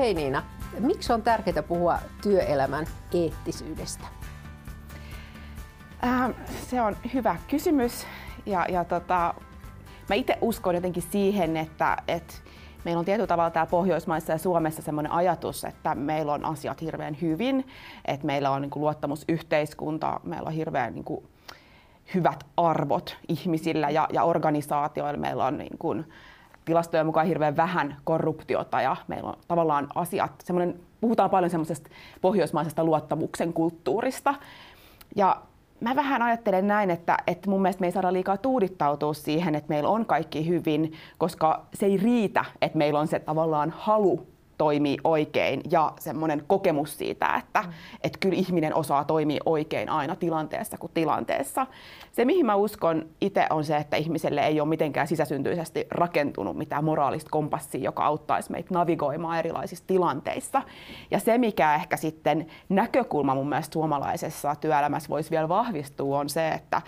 hei Niina, miksi on tärkeää puhua työelämän eettisyydestä? Äh, se on hyvä kysymys ja, ja tota, mä itse uskon jotenkin siihen, että, että meillä on tietyllä tavalla täällä Pohjoismaissa ja Suomessa sellainen ajatus, että meillä on asiat hirveän hyvin, että meillä on niin kuin luottamusyhteiskunta, meillä on hirveän niin kuin hyvät arvot ihmisillä ja, ja organisaatioilla. Meillä on niin kuin, tilastojen mukaan hirveän vähän korruptiota ja meillä on tavallaan asiat, puhutaan paljon semmoisesta pohjoismaisesta luottamuksen kulttuurista. Ja mä vähän ajattelen näin, että, että mun mielestä me ei saada liikaa tuudittautua siihen, että meillä on kaikki hyvin, koska se ei riitä, että meillä on se tavallaan halu toimii oikein ja semmoinen kokemus siitä, että, mm. että kyllä ihminen osaa toimia oikein aina tilanteessa kuin tilanteessa. Se, mihin mä uskon itse, on se, että ihmiselle ei ole mitenkään sisäsyntyisesti rakentunut mitään moraalista kompassia, joka auttaisi meitä navigoimaan erilaisissa tilanteissa. Ja se, mikä ehkä sitten näkökulma mun mielestä suomalaisessa työelämässä voisi vielä vahvistua, on se, että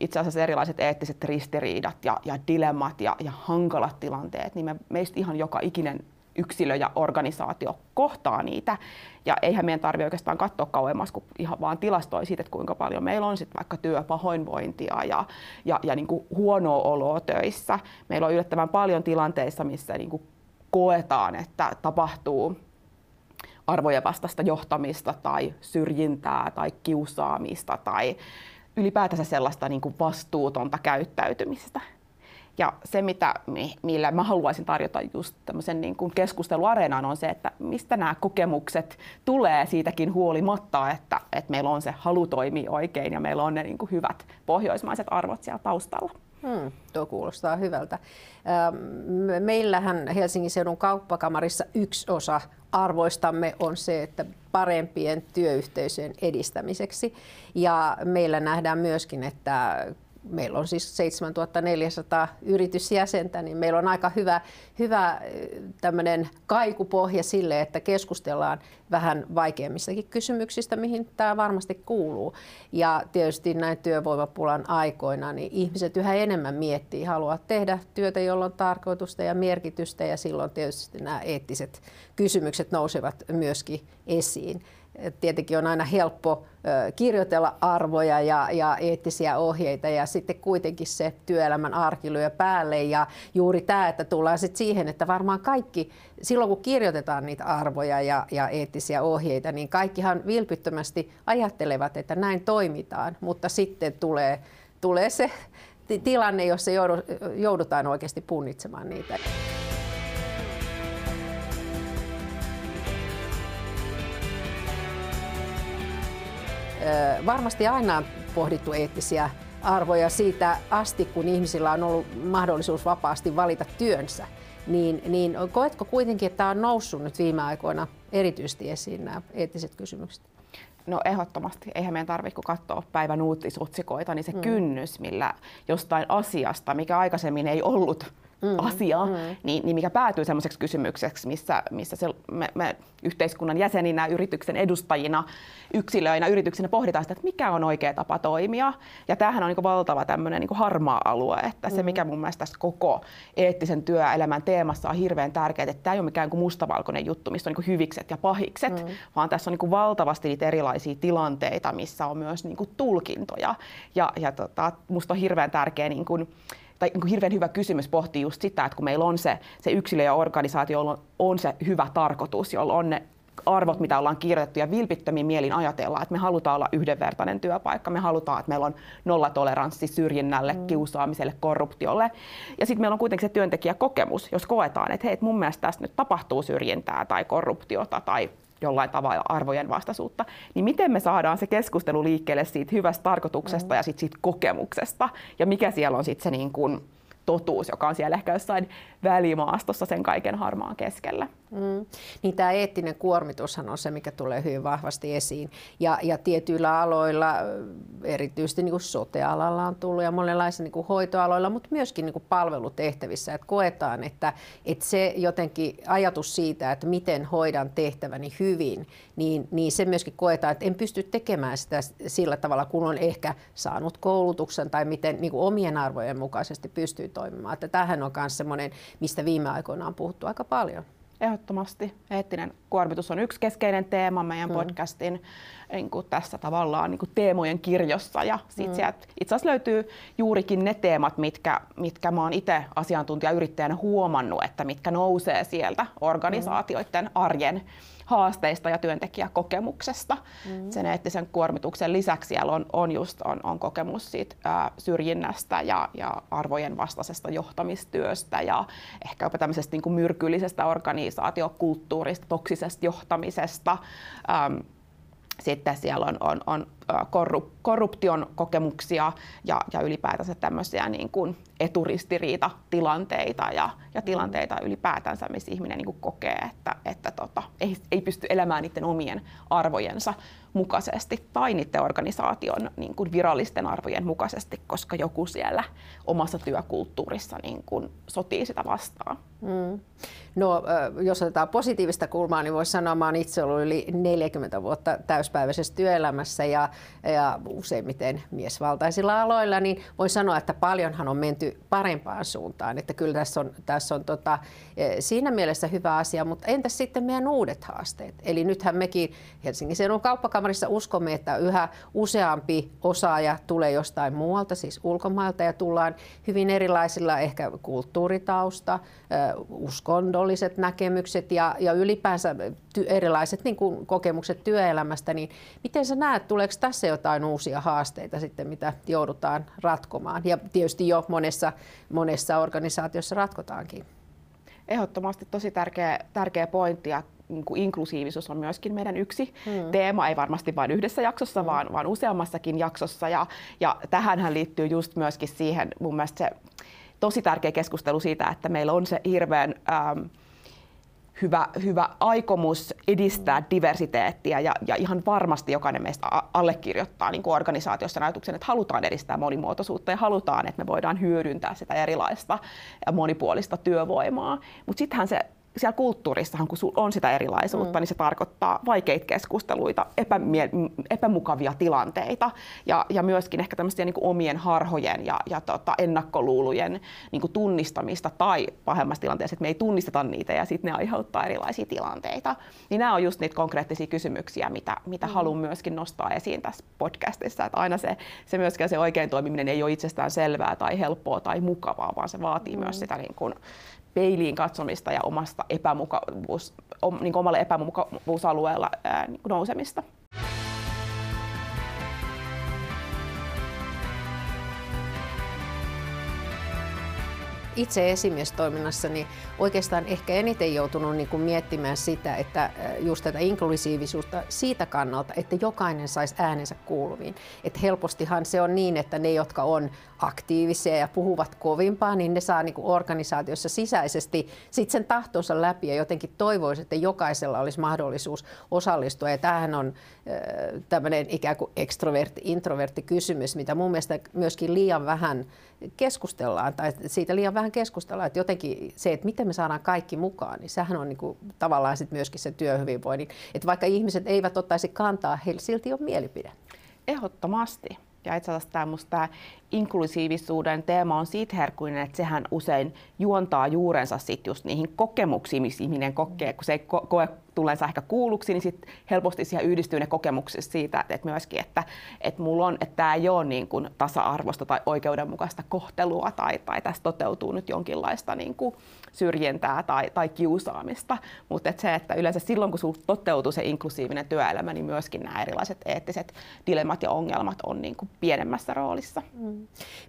itse asiassa erilaiset eettiset ristiriidat ja, ja dilemmat ja, ja hankalat tilanteet, niin me, meistä ihan joka ikinen yksilö ja organisaatio kohtaa niitä. Ja eihän meidän tarvitse oikeastaan katsoa kauemmas, kun ihan vaan tilastoi siitä, että kuinka paljon meillä on sitten vaikka työpahoinvointia ja, ja, ja niin kuin huonoa oloa töissä. Meillä on yllättävän paljon tilanteissa, missä niin kuin koetaan, että tapahtuu arvojen vastaista johtamista tai syrjintää tai kiusaamista tai ylipäätänsä sellaista niin kuin vastuutonta käyttäytymistä. Ja se, mitä, millä mä haluaisin tarjota just tämmöisen niin kuin keskusteluareenan on se, että mistä nämä kokemukset tulee siitäkin huolimatta, että, että meillä on se halu toimia oikein ja meillä on ne niin kuin hyvät pohjoismaiset arvot siellä taustalla. Hmm, tuo kuulostaa hyvältä. Meillähän Helsingin seudun kauppakamarissa yksi osa arvoistamme on se, että parempien työyhteisöjen edistämiseksi. Ja meillä nähdään myöskin, että meillä on siis 7400 yritysjäsentä, niin meillä on aika hyvä, hyvä tämmöinen kaikupohja sille, että keskustellaan vähän vaikeammistakin kysymyksistä, mihin tämä varmasti kuuluu. Ja tietysti näin työvoimapulan aikoina, niin ihmiset yhä enemmän miettii, haluaa tehdä työtä, jolla on tarkoitusta ja merkitystä, ja silloin tietysti nämä eettiset kysymykset nousevat myöskin esiin tietenkin on aina helppo kirjoitella arvoja ja, ja eettisiä ohjeita ja sitten kuitenkin se työelämän arki lyö päälle ja juuri tämä, että tullaan sitten siihen, että varmaan kaikki, silloin kun kirjoitetaan niitä arvoja ja, ja eettisiä ohjeita, niin kaikkihan vilpittömästi ajattelevat, että näin toimitaan, mutta sitten tulee, tulee se tilanne, jossa joudutaan oikeasti punnitsemaan niitä. Varmasti aina pohdittu eettisiä arvoja siitä asti, kun ihmisillä on ollut mahdollisuus vapaasti valita työnsä. Niin, niin koetko kuitenkin, että tämä on noussut nyt viime aikoina erityisesti esiin nämä eettiset kysymykset? No ehdottomasti. Eihän meidän tarvitse katsoa päivän uutisotsikoita, niin se mm. kynnys, millä jostain asiasta, mikä aikaisemmin ei ollut mm, asia, mm. Niin, niin mikä päätyy semmoiseksi kysymykseksi, missä, missä se, me, me yhteiskunnan jäseninä, yrityksen edustajina, yksilöinä, yrityksinä pohditaan sitä, että mikä on oikea tapa toimia. Ja tämähän on niin valtava tämmöinen niin harmaa alue, että mm. se mikä mun mielestä tässä koko eettisen työelämän teemassa on hirveän tärkeää, että tämä ei ole mikään kuin mustavalkoinen juttu, missä on niin hyvikset ja pahikset, mm. vaan tässä on niin valtavasti niitä erilaisia tilanteita, missä on myös niin tulkintoja. Ja, ja tota, musta on hirveän tärkeää niin kuin, tai niin hirveän hyvä kysymys pohtii just sitä, että kun meillä on se, se yksilö ja organisaatio, jolla on, on se hyvä tarkoitus, jolla on ne arvot, mitä ollaan kirjoitettu ja vilpittömin mielin ajatellaan, että me halutaan olla yhdenvertainen työpaikka, me halutaan, että meillä on nollatoleranssi syrjinnälle, mm. kiusaamiselle, korruptiolle. Ja sitten meillä on kuitenkin se työntekijäkokemus, jos koetaan, että hei, mun mielestä tässä nyt tapahtuu syrjintää tai korruptiota tai jollain tavalla arvojen vastaisuutta, niin miten me saadaan se keskustelu liikkeelle siitä hyvästä tarkoituksesta mm. ja sit siitä kokemuksesta ja mikä siellä on sitten se niin kuin totuus, joka on siellä ehkä jossain välimaastossa sen kaiken harmaan keskellä. Mm. Niin tämä eettinen kuormitushan on se, mikä tulee hyvin vahvasti esiin. Ja, ja tietyillä aloilla, erityisesti niin kuin sote-alalla on tullut ja monenlaisilla niin hoitoaloilla, mutta myöskin niin kuin palvelutehtävissä, että koetaan, että, että se jotenkin ajatus siitä, että miten hoidan tehtäväni hyvin, niin, niin se myöskin koetaan, että en pysty tekemään sitä sillä tavalla, kun on ehkä saanut koulutuksen tai miten niin kuin omien arvojen mukaisesti pystyy toimimaan. Että tämähän on myös semmoinen, mistä viime aikoina on puhuttu aika paljon. Ehdottomasti. Eettinen kuormitus on yksi keskeinen teema meidän mm. podcastin niin kuin tässä tavallaan niin kuin teemojen kirjossa. Ja sit mm. sieltä itse asiassa löytyy juurikin ne teemat, mitkä, mitkä mä oon itse asiantuntijayrittäjänä huomannut, että mitkä nousee sieltä organisaatioiden arjen haasteista ja työntekijäkokemuksesta. Mm. Sen eettisen kuormituksen lisäksi siellä on, on, just, on, on kokemus siitä, ää, syrjinnästä ja, ja arvojen vastaisesta johtamistyöstä ja ehkä jopa tämmöisestä niin kuin myrkyllisestä organisaatiokulttuurista, toksisesta johtamisesta. Ähm, sitten siellä on, on, on korruption kokemuksia ja, ja ylipäätänsä tämmöisiä niin kuin eturistiriitatilanteita ja, ja tilanteita ylipäätänsä, missä ihminen niin kuin kokee, että, että tota, ei, ei pysty elämään niiden omien arvojensa mukaisesti tai niiden organisaation niin kuin virallisten arvojen mukaisesti, koska joku siellä omassa työkulttuurissa niin kuin sotii sitä vastaan. Mm. No, jos otetaan positiivista kulmaa, niin voisi sanoa, että olen itse ollut yli 40 vuotta täyspäiväisessä työelämässä ja, ja useimmiten miesvaltaisilla aloilla, niin voi sanoa, että paljonhan on menty parempaan suuntaan. Että kyllä tässä on, tässä on tota, e, siinä mielessä hyvä asia, mutta entäs sitten meidän uudet haasteet? Eli nythän mekin Helsingin seudun kauppakamarissa uskomme, että yhä useampi osaaja tulee jostain muualta, siis ulkomailta, ja tullaan hyvin erilaisilla ehkä kulttuuritausta, uskonnolliset näkemykset ja, ja ylipäänsä ty, erilaiset niin kuin kokemukset työelämästä, niin miten sä näet, tuleeko tässä jotain uusia haasteita sitten, mitä joudutaan ratkomaan? Ja tietysti jo monessa, monessa organisaatiossa ratkotaankin. Ehdottomasti tosi tärkeä, tärkeä pointti ja niin kuin inklusiivisuus on myöskin meidän yksi hmm. teema, ei varmasti vain yhdessä jaksossa, hmm. vaan, vaan useammassakin jaksossa. Ja, ja tähänhän liittyy just myöskin siihen mun mielestä se tosi tärkeä keskustelu siitä, että meillä on se hirveän ähm, hyvä, hyvä aikomus edistää diversiteettiä ja, ja ihan varmasti jokainen meistä allekirjoittaa niin kuin organisaatiossa ajatuksen, että halutaan edistää monimuotoisuutta ja halutaan, että me voidaan hyödyntää sitä erilaista ja monipuolista työvoimaa. Mutta sittenhän se siellä kulttuurissahan, kun on sitä erilaisuutta, mm. niin se tarkoittaa vaikeita keskusteluita, epämie- epämukavia tilanteita ja, ja myöskin ehkä tämmöisiä niin omien harhojen ja, ja tota, ennakkoluulujen niin tunnistamista tai pahemmassa tilanteessa, että me ei tunnisteta niitä ja sitten ne aiheuttaa erilaisia tilanteita. Niin nämä on just niitä konkreettisia kysymyksiä, mitä, mitä mm. haluan myöskin nostaa esiin tässä podcastissa, että aina se, se myöskään se oikein toimiminen ei ole itsestään selvää tai helppoa tai mukavaa, vaan se vaatii mm. myös sitä niin kuin, peiliin katsomista ja omasta epämukavuus, niin omalle epämukavuusalueella ää, niin nousemista. Itse esimiestoiminnassani oikeastaan ehkä eniten joutunut niin kuin miettimään sitä, että just tätä inklusiivisuutta siitä kannalta, että jokainen saisi äänensä kuuluviin. Että helpostihan se on niin, että ne, jotka on aktiivisia ja puhuvat kovimpaa, niin ne saa niin kuin organisaatiossa sisäisesti sit sen tahtonsa läpi ja jotenkin toivoisi, että jokaisella olisi mahdollisuus osallistua. Ja tämähän on äh, tämmöinen ikään kuin ekstrovertti-introvertti kysymys, mitä mun mielestä myöskin liian vähän keskustellaan tai siitä liian vähän keskustellaan, että jotenkin se, että miten me saadaan kaikki mukaan, niin sehän on niin kuin tavallaan sit myöskin se työhyvinvoinnin, että vaikka ihmiset eivät ottaisi kantaa, heillä silti on mielipide. Ehdottomasti. Ja itse asiassa tämä, tämä inklusiivisuuden teema on siitä herkuinen, että sehän usein juontaa juurensa sit just niihin kokemuksiin, missä ihminen kokee, kun se ei ko- koe tulleensa ehkä kuulluksi, niin sit helposti siihen yhdistyy ne kokemukset siitä, että myöskin, että, että mulla on, että tämä ei ole niin kuin tasa-arvosta tai oikeudenmukaista kohtelua tai, tai tässä toteutuu nyt jonkinlaista niin kuin syrjintää tai, tai kiusaamista, mutta että se, että yleensä silloin kun sinulla toteutuu se inklusiivinen työelämä, niin myöskin nämä erilaiset eettiset dilemmat ja ongelmat on niin kuin pienemmässä roolissa. Mm.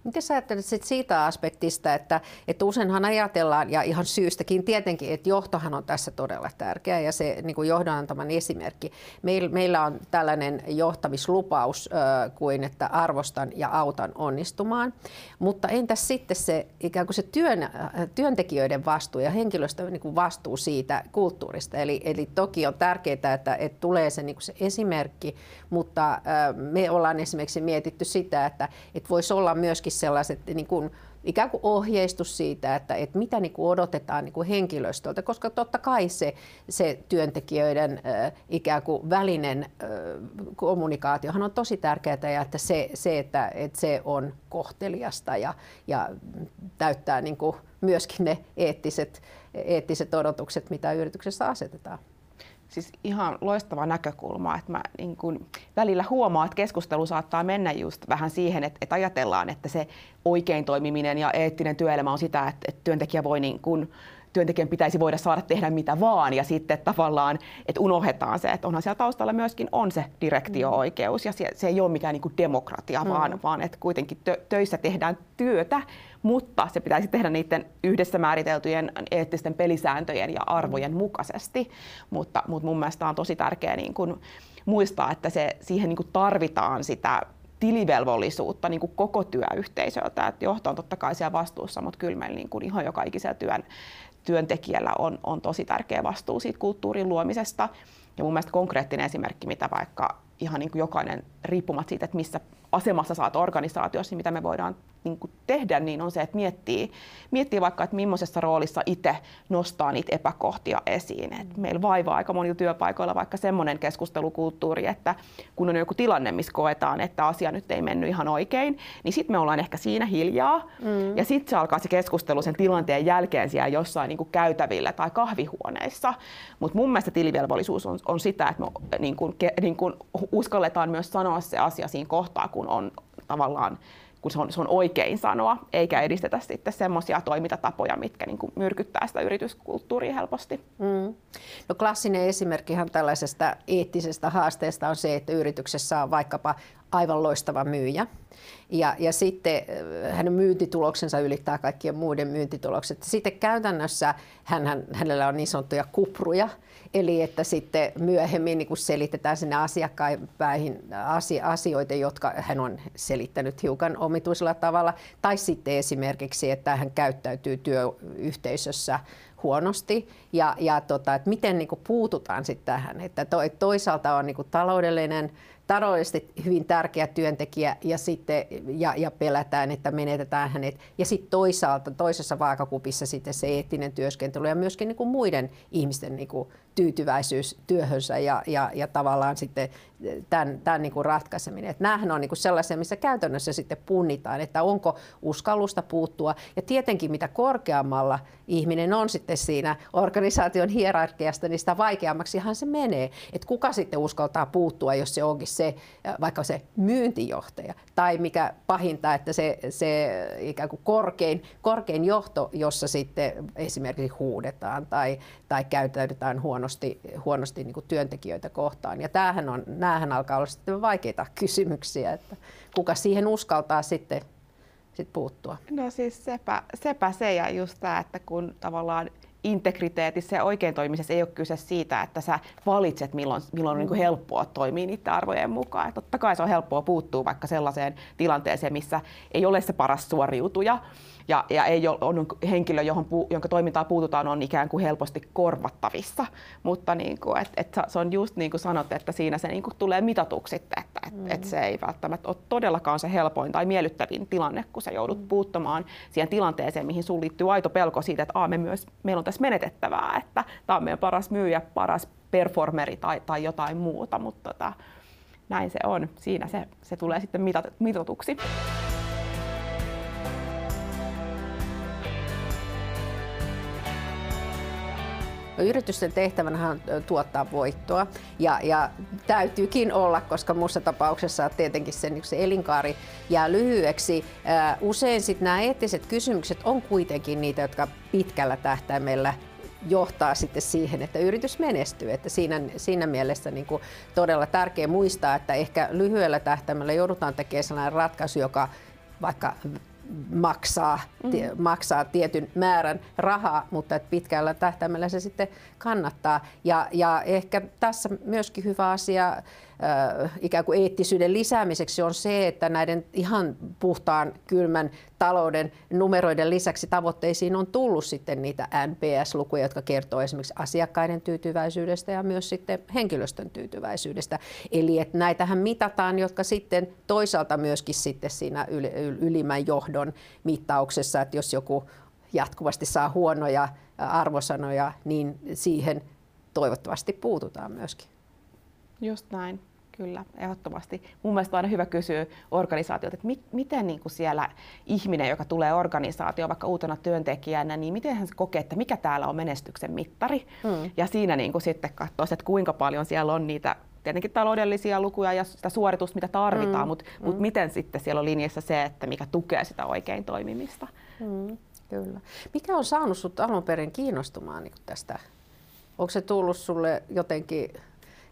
Miten sä ajattelet sit siitä aspektista, että, että useinhan ajatellaan, ja ihan syystäkin tietenkin, että johtohan on tässä todella tärkeä ja se niin kuin johdon antaman esimerkki. Meil, meillä on tällainen johtamislupaus äh, kuin, että arvostan ja autan onnistumaan, mutta entäs sitten se ikään kuin se työn, äh, työntekijöiden vastuu ja henkilöstön niin kuin vastuu siitä kulttuurista. Eli, eli toki on tärkeää, että, että tulee se, niin kuin se esimerkki, mutta me ollaan esimerkiksi mietitty sitä, että, että voisi olla myöskin sellaiset niin kuin ikään kuin ohjeistus siitä, että, että mitä niin kuin odotetaan niin kuin henkilöstöltä, koska totta kai se, se työntekijöiden äh, ikään kuin välinen äh, kommunikaatiohan on tosi tärkeää ja että se, se että, että se on kohteliasta ja, ja täyttää niin kuin myöskin ne eettiset, eettiset odotukset, mitä yrityksessä asetetaan siis ihan loistava näkökulma, että mä niin kun välillä huomaan, että keskustelu saattaa mennä just vähän siihen, että, että ajatellaan, että se oikein toimiminen ja eettinen työelämä on sitä, että, että työntekijä voi niin kun, työntekijän pitäisi voida saada tehdä mitä vaan ja sitten tavallaan, että unohdetaan se, että onhan siellä taustalla myöskin on se direktio-oikeus ja se, se ei ole mikään niin kuin demokratia, mm. vaan, vaan että kuitenkin tö, töissä tehdään työtä, mutta se pitäisi tehdä niiden yhdessä määriteltyjen eettisten pelisääntöjen ja arvojen mm. mukaisesti. Mutta, mutta mun mielestä on tosi tärkeää niin kuin muistaa, että se, siihen niin kuin tarvitaan sitä tilivelvollisuutta niin kuin koko työyhteisöltä. Että johto on totta kai siellä vastuussa, mutta kyllä meillä niin kuin ihan joka ikisellä työn, työntekijällä on, on tosi tärkeä vastuu siitä kulttuurin luomisesta. Ja mun mielestä konkreettinen esimerkki, mitä vaikka ihan niin kuin jokainen, riippumatta siitä, että missä asemassa saat organisaatiossa, niin mitä me voidaan niin kuin tehdä, niin on se, että miettii, miettii vaikka, että millaisessa roolissa itse nostaa niitä epäkohtia esiin. Et meillä vaivaa aika monilla työpaikoilla vaikka semmoinen keskustelukulttuuri, että kun on joku tilanne, missä koetaan, että asia nyt ei mennyt ihan oikein, niin sitten me ollaan ehkä siinä hiljaa. Mm. Ja sitten se alkaa se keskustelu sen tilanteen jälkeen siellä jossain niin kuin käytävillä tai kahvihuoneissa. Mutta mun mielestä tilivelvollisuus on, on sitä, että me niin kuin, niin kuin uskalletaan myös sanoa se asia siinä kohtaa, kun on tavallaan kun se on, se on oikein sanoa, eikä edistetä sitten semmoisia toimintatapoja, mitkä niin kuin myrkyttää sitä yrityskulttuuria helposti. Mm. No klassinen esimerkkihan tällaisesta eettisestä haasteesta on se, että yrityksessä on vaikkapa aivan loistava myyjä. Ja, ja sitten äh, hänen myyntituloksensa ylittää kaikkien muiden myyntitulokset. Sitten käytännössä hän, hänellä on niin sanottuja kupruja, Eli että sitten myöhemmin niin selitetään sinne asiakkaiden asioita, jotka hän on selittänyt hiukan omituisella tavalla. Tai sitten esimerkiksi, että hän käyttäytyy työyhteisössä huonosti ja, ja tota, että miten niin puututaan sitten tähän. Että to, toisaalta on niin taloudellinen taloudellisesti hyvin tärkeä työntekijä ja, sitten, ja, ja pelätään, että menetetään hänet. Ja sitten toisaalta toisessa vaakakupissa sitten se eettinen työskentely ja myöskin niin kuin muiden ihmisten niin kuin tyytyväisyys työhönsä ja, ja, ja tavallaan sitten tämän, tämän niin kuin ratkaiseminen. Että nämähän on niin kuin sellaisia, missä käytännössä sitten punnitaan, että onko uskallusta puuttua. Ja tietenkin mitä korkeammalla ihminen on sitten siinä organisaation hierarkiasta, niin sitä vaikeammaksihan se menee. Että kuka sitten uskaltaa puuttua, jos se onkin se, vaikka se myyntijohtaja. Tai mikä pahinta, että se, se ikään kuin korkein, korkein johto, jossa sitten esimerkiksi huudetaan tai, tai käyttäydytään huonosti, huonosti niin kuin työntekijöitä kohtaan. Ja tämähän on näähän alkaa olla sitten vaikeita kysymyksiä, että kuka siihen uskaltaa sitten, sitten puuttua. No siis sepä, sepä se ja just tämä, että kun tavallaan integriteetissä ja oikein toimimisessa ei ole kyse siitä, että sä valitset, milloin, milloin on niin kuin helppoa toimia niiden arvojen mukaan. Et totta kai se on helppoa puuttua vaikka sellaiseen tilanteeseen, missä ei ole se paras suoriutuja, ja, ja ei ole, on henkilö, johon, jonka toimintaa puututaan, on ikään kuin helposti korvattavissa. Mutta niin kuin, et, et se on just niin kuin sanot, että siinä se niin kuin tulee mitatuksi, että et, mm. et se ei välttämättä ole todellakaan se helpoin tai miellyttävin tilanne, kun sä joudut mm. puuttumaan siihen tilanteeseen, mihin sulla liittyy aito pelko siitä, että Aa, me myös, meillä on tässä menetettävää, että tämä on meidän paras myyjä, paras performeri tai, tai jotain muuta, mutta tota, näin se on. Siinä se, se tulee sitten mitatuksi. No, yritysten tehtävänä on tuottaa voittoa ja, ja täytyykin olla, koska muussa tapauksessa tietenkin se, niin se elinkaari jää lyhyeksi. Usein sitten nämä eettiset kysymykset on kuitenkin niitä, jotka pitkällä tähtäimellä johtaa sitten siihen, että yritys menestyy. Että siinä, siinä mielessä niin kuin todella tärkeää muistaa, että ehkä lyhyellä tähtäimellä joudutaan tekemään sellainen ratkaisu, joka vaikka maksaa, mm. tie, maksaa tietyn määrän rahaa, mutta että pitkällä tähtäimellä se sitten kannattaa. Ja, ja ehkä tässä myöskin hyvä asia ikään kuin eettisyyden lisäämiseksi on se, että näiden ihan puhtaan kylmän talouden numeroiden lisäksi tavoitteisiin on tullut sitten niitä NPS-lukuja, jotka kertoo esimerkiksi asiakkaiden tyytyväisyydestä ja myös sitten henkilöstön tyytyväisyydestä. Eli että näitähän mitataan, jotka sitten toisaalta myöskin sitten siinä ylimmän johdon mittauksessa, että jos joku jatkuvasti saa huonoja arvosanoja, niin siihen toivottavasti puututaan myöskin. Just näin. Kyllä, ehdottomasti. Mun mielestä on aina hyvä kysyä organisaatiolta, että mi- miten niin kuin siellä ihminen, joka tulee organisaatioon vaikka uutena työntekijänä, niin miten hän kokee, että mikä täällä on menestyksen mittari. Hmm. Ja siinä niin kuin sitten katsoa, että kuinka paljon siellä on niitä tietenkin taloudellisia lukuja ja sitä suoritusta, mitä tarvitaan, mm. mutta mm. mut miten sitten siellä on linjassa se, että mikä tukee sitä oikein toimimista. Mm. Kyllä. Mikä on saanut sinut alun perin kiinnostumaan niin tästä? Onko se tullut sulle jotenkin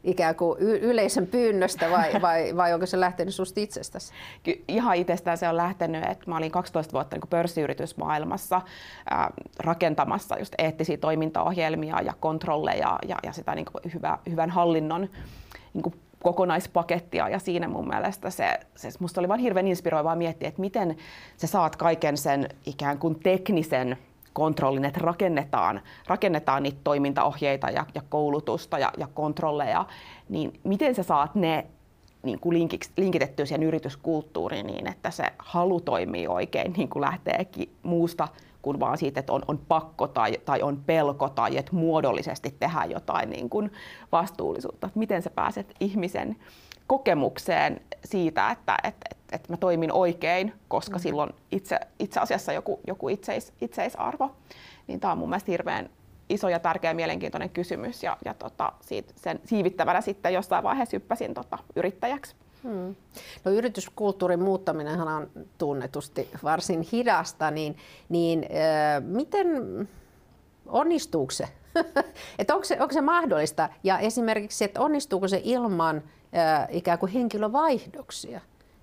ikään kuin yleisen pyynnöstä vai, vai, vai onko se lähtenyt sinusta itsestäsi? Ihan itsestään se on lähtenyt, että mä olin 12 vuotta niin pörssiyritysmaailmassa ää, rakentamassa just eettisiä toimintaohjelmia ja kontrolleja ja, ja sitä niin kuin hyvä, hyvän hallinnon niin kuin kokonaispakettia ja siinä mun mielestä se, se musta oli vain hirveän inspiroivaa miettiä, että miten sä saat kaiken sen ikään kuin teknisen kontrollin, että rakennetaan, rakennetaan niitä toimintaohjeita ja, ja koulutusta ja, ja kontrolleja, niin miten sä saat ne niin kuin linkiksi, linkitettyä siihen yrityskulttuuriin niin, että se halu toimii oikein, niin kuin lähteekin muusta kuin vaan siitä, että on, on pakko tai, tai on pelko tai että muodollisesti tehdään jotain niin kuin vastuullisuutta. Miten sä pääset ihmisen kokemukseen siitä, että, että, että, että mä toimin oikein, koska mm. silloin itse, itse asiassa joku, joku itseis, itseisarvo. Niin tämä on mun mielestä hirveän iso ja tärkeä mielenkiintoinen kysymys ja, ja tota, siitä, sen siivittävänä sitten jossain vaiheessa hyppäsin tota, yrittäjäksi. Hmm. No, yrityskulttuurin muuttaminen on tunnetusti varsin hidasta, niin, niin äh, miten onnistuuko se? että onko, se, onko se mahdollista? Ja esimerkiksi, että onnistuuko se ilman äh, ikään kuin henkilövaihdoksia?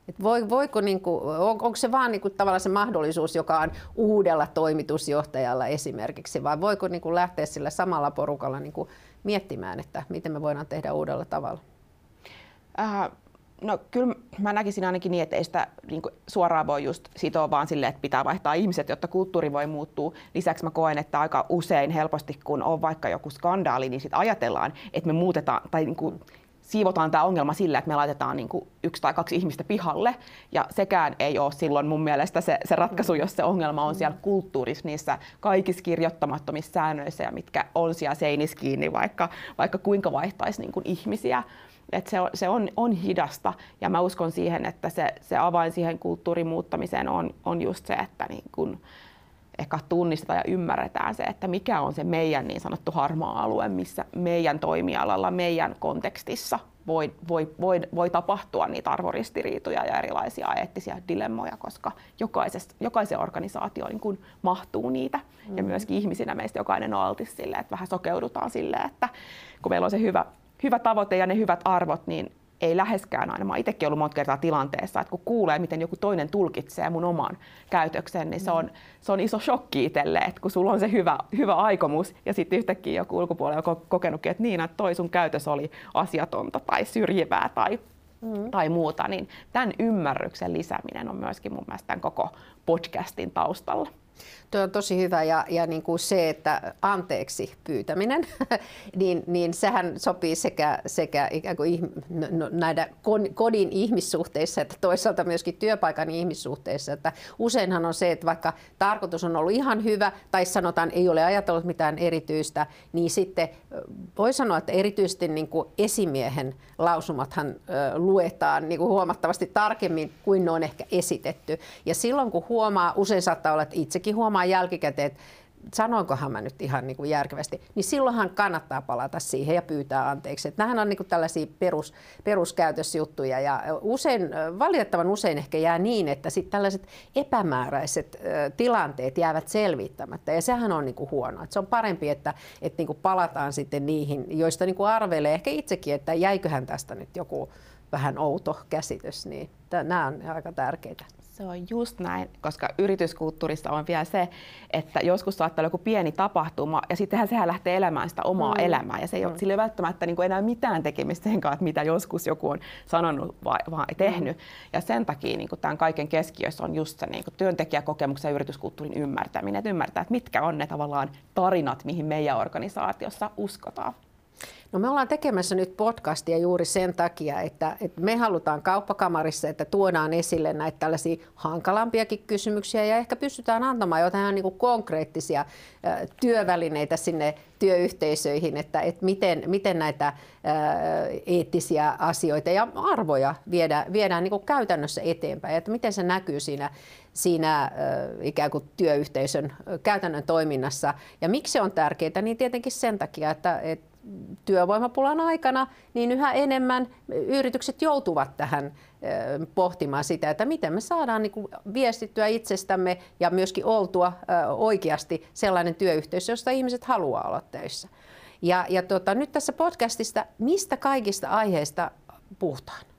Et voi, voiko, kuin, on, onko se vaan niin tavallaan se mahdollisuus, joka on uudella toimitusjohtajalla esimerkiksi, vai voiko niin kuin, lähteä sillä samalla porukalla niin kuin, miettimään, että miten me voidaan tehdä uudella tavalla? Äh, No kyllä mä näkisin ainakin niin, että ei sitä niin suoraan voi just sitoa vaan sille, että pitää vaihtaa ihmiset, jotta kulttuuri voi muuttua. Lisäksi mä koen, että aika usein helposti, kun on vaikka joku skandaali, niin sitten ajatellaan, että me muutetaan tai niin kuin siivotaan tämä ongelma sillä, että me laitetaan niin kuin yksi tai kaksi ihmistä pihalle. Ja sekään ei ole silloin mun mielestä se, se ratkaisu, jos se ongelma on siellä kulttuurissa, niissä kaikissa kirjoittamattomissa säännöissä ja mitkä on siellä seinissä kiinni, vaikka, vaikka kuinka vaihtaisi niin kuin ihmisiä että se, on, se on, on hidasta ja mä uskon siihen, että se, se avain siihen kulttuurin muuttamiseen on, on just se, että niin kun ehkä tunnistetaan ja ymmärretään se, että mikä on se meidän niin sanottu harmaa alue, missä meidän toimialalla, meidän kontekstissa voi, voi, voi, voi tapahtua niitä arvoristiriitoja ja erilaisia eettisiä dilemmoja, koska jokaisen organisaatioon niin kun mahtuu niitä. Mm. Ja myöskin ihmisinä meistä jokainen on altis sille, että vähän sokeudutaan sille, että kun meillä on se hyvä hyvä tavoite ja ne hyvät arvot, niin ei läheskään aina. Mä itsekin ollut monta kertaa tilanteessa, että kun kuulee, miten joku toinen tulkitsee mun oman käytöksen, niin se on, se on iso shokki itselle, että kun sulla on se hyvä, hyvä aikomus ja sitten yhtäkkiä joku ulkopuolella on kokenutkin, että niin, että toi sun käytös oli asiatonta tai syrjivää tai, mm. tai muuta, niin tämän ymmärryksen lisääminen on myöskin mun mielestä tämän koko podcastin taustalla. Tuo on tosi hyvä ja, ja niin kuin se, että anteeksi pyytäminen, niin, niin sehän sopii sekä, sekä ikään kuin no, no, näitä kodin ihmissuhteissa että toisaalta myöskin työpaikan ihmissuhteissa. Että useinhan on se, että vaikka tarkoitus on ollut ihan hyvä tai sanotaan ei ole ajatellut mitään erityistä, niin sitten voi sanoa, että erityisesti niin kuin esimiehen lausumathan luetaan niin kuin huomattavasti tarkemmin kuin ne on ehkä esitetty. Ja silloin kun huomaa, usein saattaa olla, että itsekin huomaa, huomaa jälkikäteen, että sanoinkohan mä nyt ihan niin kuin järkevästi, niin silloinhan kannattaa palata siihen ja pyytää anteeksi. Että nämähän on niin kuin tällaisia perus, peruskäytösjuttuja ja usein, valitettavan usein ehkä jää niin, että sitten tällaiset epämääräiset tilanteet jäävät selvittämättä ja sehän on niin kuin huono. Että se on parempi, että, että niin kuin palataan sitten niihin, joista niin kuin arvelee ehkä itsekin, että jäiköhän tästä nyt joku vähän outo käsitys, niin nämä on aika tärkeitä Se on just näin, koska yrityskulttuurissa on vielä se, että joskus saattaa olla joku pieni tapahtuma ja sittenhän sehän lähtee elämään sitä omaa mm. elämää ja se ei mm. ole sille välttämättä niin kuin enää mitään tekemistä sen kanssa, mitä joskus joku on sanonut vai, vai tehnyt. Mm. Ja sen takia niin kuin tämän kaiken keskiössä on just se niin kuin työntekijäkokemuksen ja yrityskulttuurin ymmärtäminen, että ymmärtää, että mitkä on ne tavallaan tarinat, mihin meidän organisaatiossa uskotaan. No me ollaan tekemässä nyt podcastia juuri sen takia, että, että me halutaan kauppakamarissa, että tuodaan esille näitä tällaisia hankalampiakin kysymyksiä ja ehkä pystytään antamaan jotain niin kuin konkreettisia työvälineitä sinne työyhteisöihin, että, että miten, miten näitä eettisiä asioita ja arvoja viedä, viedään niin kuin käytännössä eteenpäin, että miten se näkyy siinä, siinä ikään kuin työyhteisön käytännön toiminnassa. Ja miksi se on tärkeää, niin tietenkin sen takia, että, että työvoimapulan aikana, niin yhä enemmän yritykset joutuvat tähän pohtimaan sitä, että miten me saadaan niin viestittyä itsestämme ja myöskin oltua oikeasti sellainen työyhteisö, josta ihmiset haluaa olla töissä. Ja, ja tota, nyt tässä podcastista, mistä kaikista aiheista puhutaan?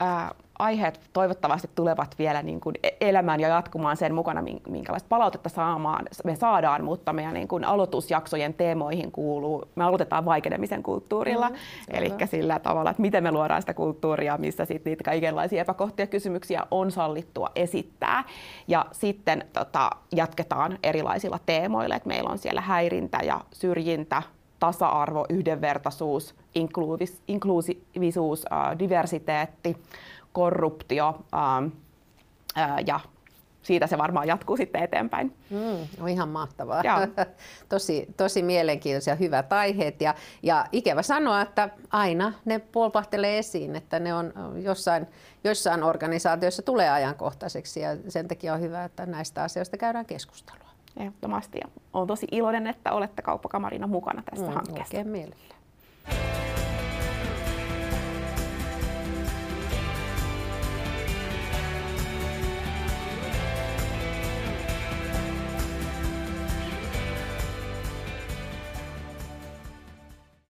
Ää, aiheet toivottavasti tulevat vielä niin kuin e- elämään ja jatkumaan sen mukana, minkälaista palautetta saamaan, me saadaan, mutta meidän niin kuin aloitusjaksojen teemoihin kuuluu, me aloitetaan vaikenemisen kulttuurilla, mm, eli sillä tavalla, että miten me luodaan sitä kulttuuria, missä sitten niitä kaikenlaisia epäkohtia kysymyksiä on sallittua esittää. Ja sitten tota, jatketaan erilaisilla teemoilla, että meillä on siellä häirintä ja syrjintä, tasa-arvo, yhdenvertaisuus, inkluusivisuus, diversiteetti, korruptio ähm, äh, ja siitä se varmaan jatkuu sitten eteenpäin. Mm, on ihan mahtavaa. tosi, tosi mielenkiintoisia hyvät aiheet ja, ja ikävä sanoa, että aina ne polpahtelee esiin, että ne on jossain, jossain organisaatioissa tulee ajankohtaiseksi ja sen takia on hyvä, että näistä asioista käydään keskustelua. Ehdottomasti ja olen tosi iloinen, että olette kauppakamarina mukana tässä mm, hankkeessa. Oikein mielellä.